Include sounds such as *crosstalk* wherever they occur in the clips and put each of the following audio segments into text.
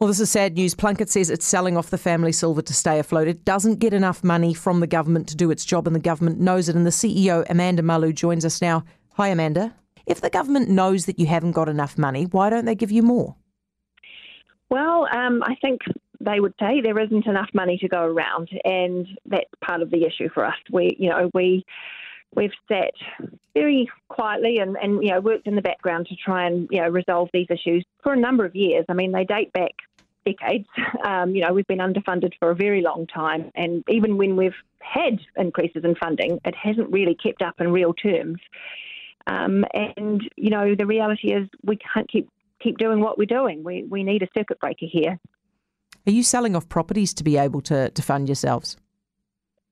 Well, this is sad news. Plunket says it's selling off the family silver to stay afloat. It doesn't get enough money from the government to do its job, and the government knows it. And the CEO, Amanda Malu, joins us now. Hi, Amanda. If the government knows that you haven't got enough money, why don't they give you more? Well, um, I think they would say there isn't enough money to go around, and that's part of the issue for us. We, you know, we we've sat very quietly and, and you know worked in the background to try and you know resolve these issues for a number of years. I mean, they date back decades. *laughs* Um, you know, we've been underfunded for a very long time, and even when we've had increases in funding, it hasn't really kept up in real terms. Um, and you know, the reality is we can't keep keep doing what we're doing. We we need a circuit breaker here. Are you selling off properties to be able to, to fund yourselves?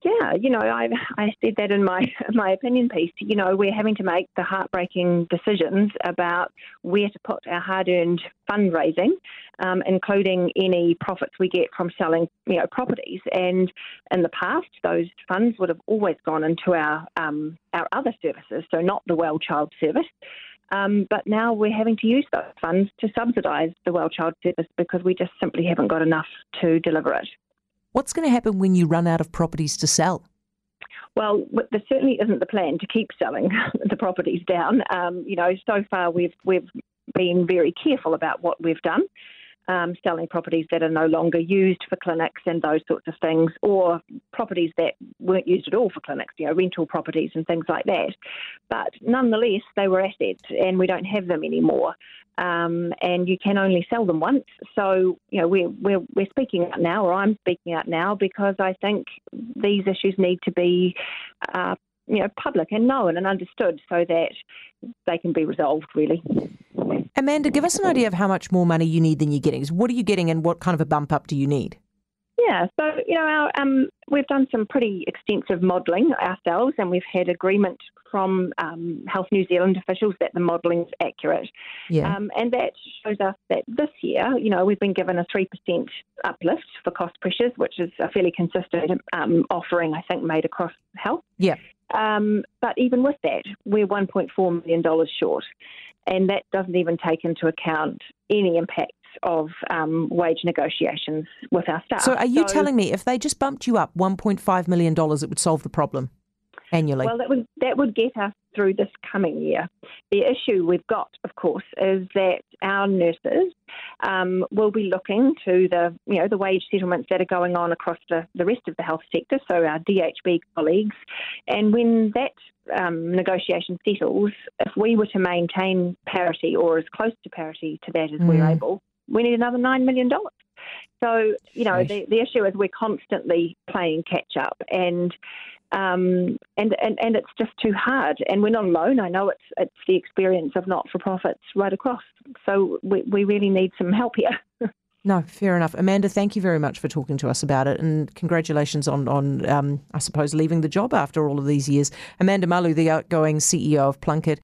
Yeah, you know, I I said that in my *laughs* my opinion piece. You know, we're having to make the heartbreaking decisions about where to put our hard-earned fundraising, um, including any profits we get from selling, you know, properties. And in the past, those funds would have always gone into our um, our other services, so not the Well Child Service. Um, but now we're having to use those funds to subsidise the Well Child Service because we just simply haven't got enough to deliver it. What's going to happen when you run out of properties to sell? Well, there certainly isn't the plan to keep selling *laughs* the properties down. Um, you know, so far we've we've been very careful about what we've done um, selling properties that are no longer used for clinics and those sorts of things, or properties that weren't used at all for clinics, you know, rental properties and things like that. But nonetheless, they were assets and we don't have them anymore. Um, and you can only sell them once. So, you know, we're, we're, we're speaking out now, or I'm speaking out now, because I think these issues need to be uh, you know, public and known and understood so that they can be resolved, really. Amanda, give us an idea of how much more money you need than you're getting. What are you getting and what kind of a bump up do you need? Yeah, so you know, our, um, we've done some pretty extensive modelling ourselves, and we've had agreement from um, Health New Zealand officials that the modelling is accurate. Yeah. Um, and that shows us that this year, you know, we've been given a three percent uplift for cost pressures, which is a fairly consistent um, offering, I think, made across health. Yeah. Um, but even with that, we're $1.4 million short. And that doesn't even take into account any impacts of um, wage negotiations with our staff. So, are you so, telling me if they just bumped you up $1.5 million, it would solve the problem? Annually? Well, that would that would get us through this coming year. The issue we've got, of course, is that our nurses um, will be looking to the you know the wage settlements that are going on across the, the rest of the health sector, so our DHB colleagues, and when that um, negotiation settles, if we were to maintain parity or as close to parity to that as mm. we're able, we need another nine million dollars. So, you know, the, the issue is we're constantly playing catch up and um, and, and, and it's just too hard. And we're not alone. I know it's it's the experience of not for profits right across. So we, we really need some help here. *laughs* no, fair enough. Amanda, thank you very much for talking to us about it, and congratulations on on um, I suppose leaving the job after all of these years. Amanda Malu, the outgoing CEO of Plunket.